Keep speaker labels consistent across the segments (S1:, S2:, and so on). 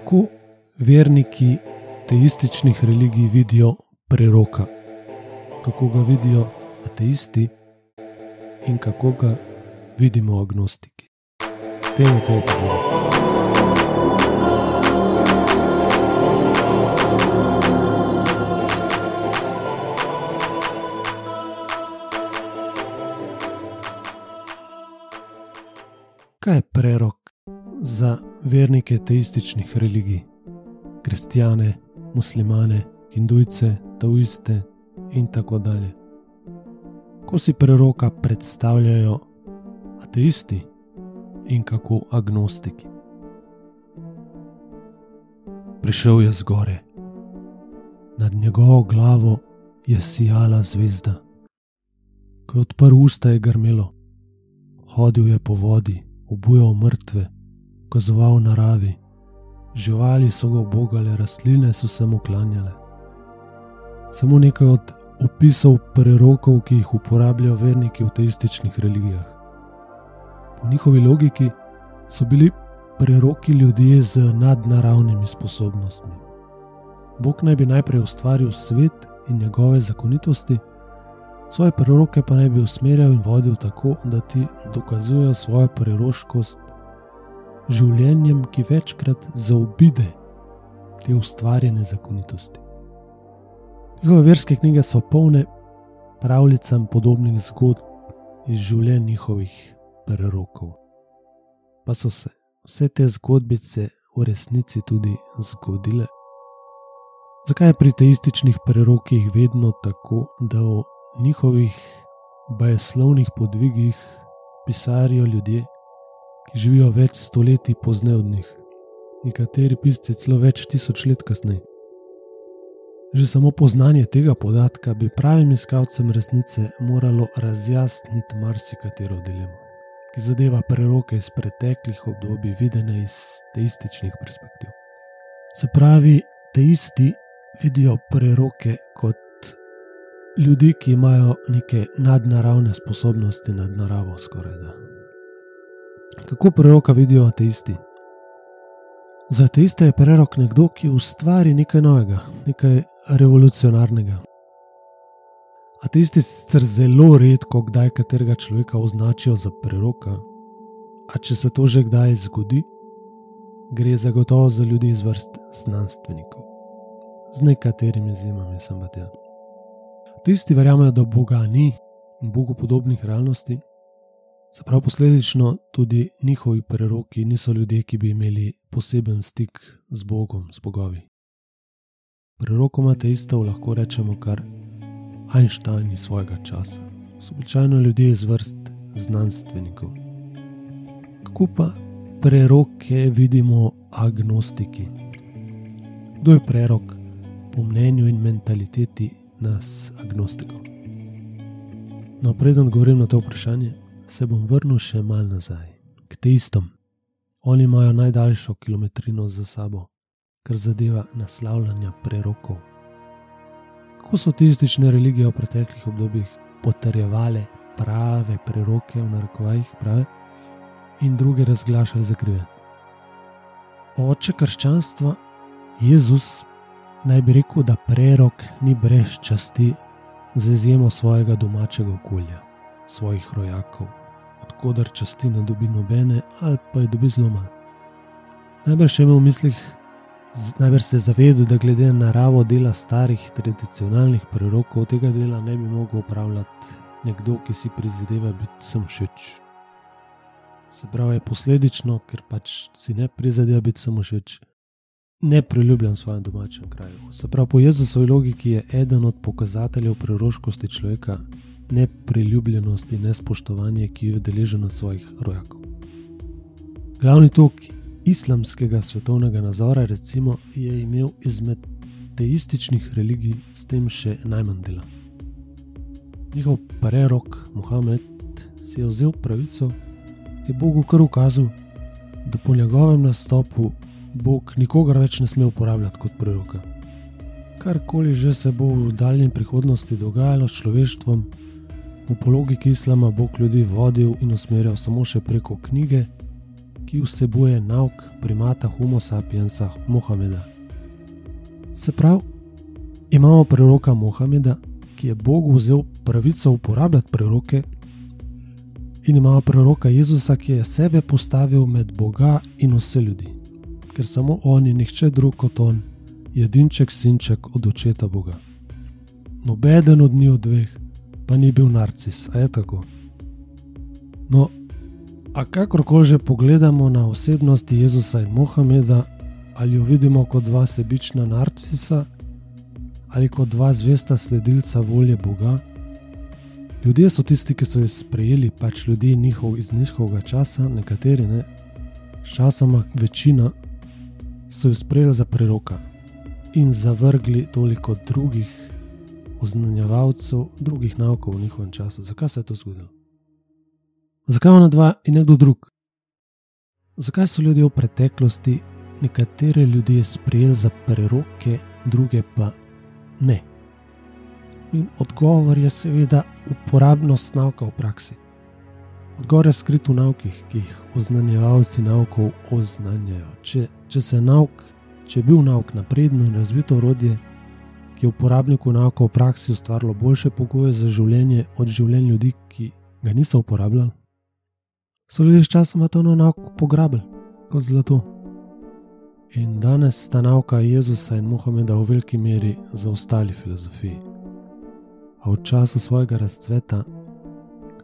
S1: kako verniki teističnih religij vidijo preroka, kako ga vidijo ateisti in kako ga vidimo agnostiki. Temu te je povedal. Kaj je prerok za vernike teističnih religij? Kristijane, muslimane, hindujce, taoiste in tako dalje. Ko si preroka predstavljajo ateisti in kako agnostiki. Prišel je z gore, nad njegovo glavo je sijala zvezda. Ko je odprl usta, je grmelo, hodil je po vodi, obujal mrtve, kazoval naravi, živali so ga obogale, rastline so se mu klanjale. Samo nekaj od opisov prerokov, ki jih uporabljajo verniki v teističnih religijah. Po njihovi logiki so bili preroki ljudje z nadnaravnimi sposobnostmi. Bog naj bi najprej ustvaril svet in njegove zakonitosti, svoje preroke pa naj bi usmerjal in vodil tako, da ti dokazujejo svojo preroškost življenjem, ki večkrat zaobide te ustvarjene zakonitosti. Njihove verske knjige so polne pravljicam podobnih zgodb iz življenj njihovih prerokov. Pa so se vse te zgodbice v resnici tudi zgodile. Zakaj je pri teističnih prerokih vedno tako, da o njihovih bajeslovnih podvigih pisarijo ljudje, ki živijo več stoletij pozneje od njih, nekateri pisci celo več tisoč let kasneje? Že samo poznanje tega podatka bi pravim iskalcem resnice moralo razjasniti marsikatero dilemo, ki zadeva preroke iz preteklih obdobij, videne iz teističnih perspektiv. Se pravi, teisti vidijo preroke kot ljudi, ki imajo neke nadnaravne sposobnosti nad naravo, skoraj da. Kako preroka vidijo ateisti? Za ateiste je prerok nekdo, ki ustvari nekaj novega, nekaj revolucionarnega. Ateisti sicer zelo redko kdaj katerega človeka označijo za preroka, a če se to že kdaj zgodi, gre zagotovo za ljudi iz vrst znanstvenikov. Z nekaterimi izjemami sem pa tja. Tisti verjamejo, da Boga ni in Bogu podobnih realnosti, se pravi posledično tudi njihovi preroki niso ljudje, ki bi imeli poseben stik z Bogom, z bogovi. Prerokom ateistov lahko rečemo kar Einstein iz svojega časa, so običajno ljudje iz vrst znanstvenikov. Kako pa preroke vidimo agnostiki? Kdo je prerok po mnenju in mentaliteti nas, agnostikov? No, preden odgovorim na to vprašanje, se bom vrnil še mal nazaj k teistom. Oni imajo najdaljšo kilometrino za sabo, kar zadeva naslavljanja prerokov. Kako so teistične religije v preteklih obdobjih potrjevale prave preroke, v narekovajih prave, in druge razglašali za krive. Oče krščanstva, Jezus, naj bi rekel, da prerok ni brez časti, z izjemo svojega domačega okolja, svojih rojakov, odkudar časti ne dobi nobene, ali pa je dobi zelo malo. Najbrž je imel v mislih, najbrž se je zavedel, da glede na naravo dela starih tradicionalnih prerokov tega dela ne bi mogel upravljati nekdo, ki si prizadeva biti sem všeč. Se pravi, posledično, ker pač si ne prizadeva biti samo všeč, ne priljubljen v svojem domačem kraju. Se pravi, po Jezusovi logiki je eden od pokazateljev preroškosti človeka nepriljubljenost in nespoštovanje, ki je deležen od svojih rojakov. Glavni tok islamskega svetovnega nazora, recimo, je imel izmed teističnih religij s tem še najmanj dela. Njihov prerok, Mohamed, si je vzel pravico in Bogu kar ukazal, da po njegovem nastopu Bog nikogar več ne sme uporabljati kot preroka. Karkoli že se bo v daljni prihodnosti dogajalo s človeštvom, v logiki islama Bog ljudi vodil in usmerjal samo še preko knjige, ki vsebuje nauk primata Homo sapiensa Mohameda. Se pravi, imamo preroka Mohameda, ki je Bogu vzel pravico uporabljati preroke, in imamo preroka Jezusa, ki je sebe postavil med Boga in vse ljudi, ker samo on in nihče drug kot on, jedinček sinček od očeta Boga. Nobeden od njih dveh pa ni bil narcis, a je tako. No, a kakorkoli že pogledamo na osebnosti Jezusa in Mohameda, ali jo vidimo kot dva sebična narcisa ali kot dva zvesta sledilca volje Boga. Ljudje so tisti, ki so jih sprejeli, pač ljudje njihov iz njihovega časa, nekateri ne, časoma večina so jih sprejeli za preroka in zavrgli toliko drugih oznanjevalcev, drugih naukov v njihovem času. Zakaj se je to zgodilo? Zakaj ona dva in nekdo drug? Zakaj so ljudje v preteklosti nekatere ljudi sprejeli za preroke, druge pa ne? In odgovor je seveda uporabnost nauka v praksi. Odgovor je skrit v naukih, ki jih oznanjevalci naukov oznanjajo. Če, če se nauk, če je bil nauk napredno in razvito orodje, ki je uporabniku nauka v praksi ustvarilo boljše pogoje za življenje od življenj ljudi, ki ga niso uporabljali, so ljudje sčasoma to nauko pograbili kot zlato. In danes sta nauka Jezusa in Mohameda v veliki meri zaostali filozofiji. A v času svojega razcveta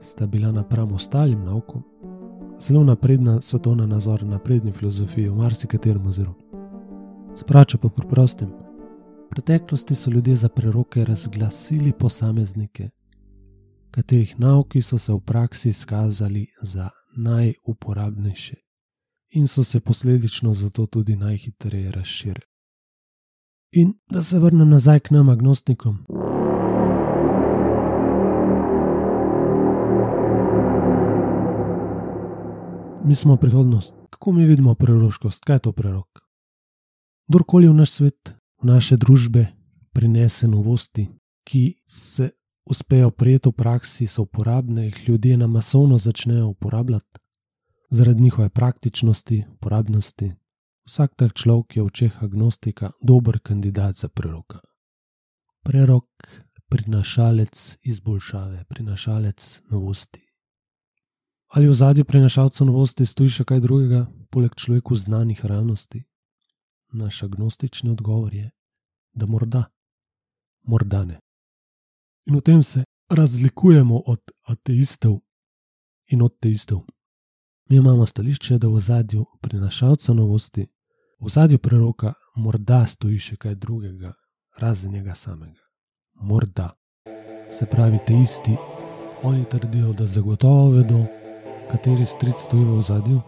S1: sta bila napram ostalim naukom zelo napredna svetovna nazor, napredni filozofiji v marsikaterem oziru. Sprača pa preprostim. V preteklosti so ljudje za preroke razglasili posameznike, katerih nauki so se v praksi izkazali za najuporabnejše in so se posledično zato tudi najhitreje razširili. In da se vrnem nazaj k nam, agnostnikom. Mi smo prihodnost. Kako mi vidimo preroškost? Kaj je to prerok? Kdorkoli v naš svet, v naše družbe prinese novosti, ki se uspejo prijeti v praksi, so uporabne, jih ljudje na masovno začnejo uporabljati, zaradi njihove praktičnosti, uporabnosti. Vsak tak človek je v očeh agnostika dober kandidat za preroka. Prerok, prinašalec izboljšave, prinašalec novosti. Ali v zadnji prenašalcu novosti stoji še kaj drugega, poleg človeku znanih realnosti? Naš agnostični odgovor je, da morda, morda ne. In v tem se razlikujemo od ateistov in od teistov. Mi imamo stališče, da v zadju prinašalca novosti, v zadju preroka, morda stoji še kaj drugega, razen njega samega. Morda. Se pravi, te isti, oni trdijo, da zagotovo vedo, kateri stric stoji v zadju,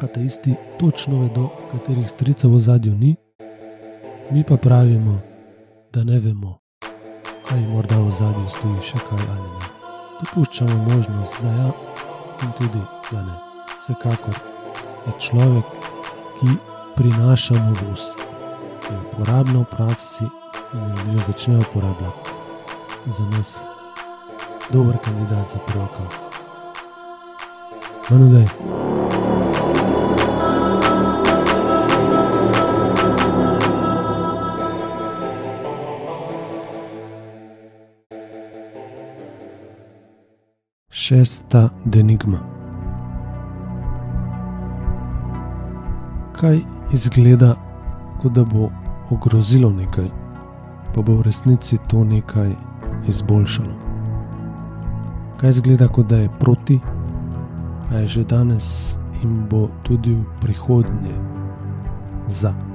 S1: a te isti točno vedo, katerih stricev v zadju ni, mi pa pravimo, da ne vemo, ali morda v zadju stoji še kaj ali ne. Dopuščamo možnost, da ja in tudi da ne. Vsekakor je človek, ki prinaša novost, je uporabna v praksi in jo začne uporabljati. Za nas je dober kandidat za proroka. Manudaj. Šesta denigma. kaj izgleda, kot da bo ogrozilo nekaj, pa bo v resnici to nekaj izboljšalo. Kaj izgleda, kot da je proti, a je že danes in bo tudi v prihodnje za.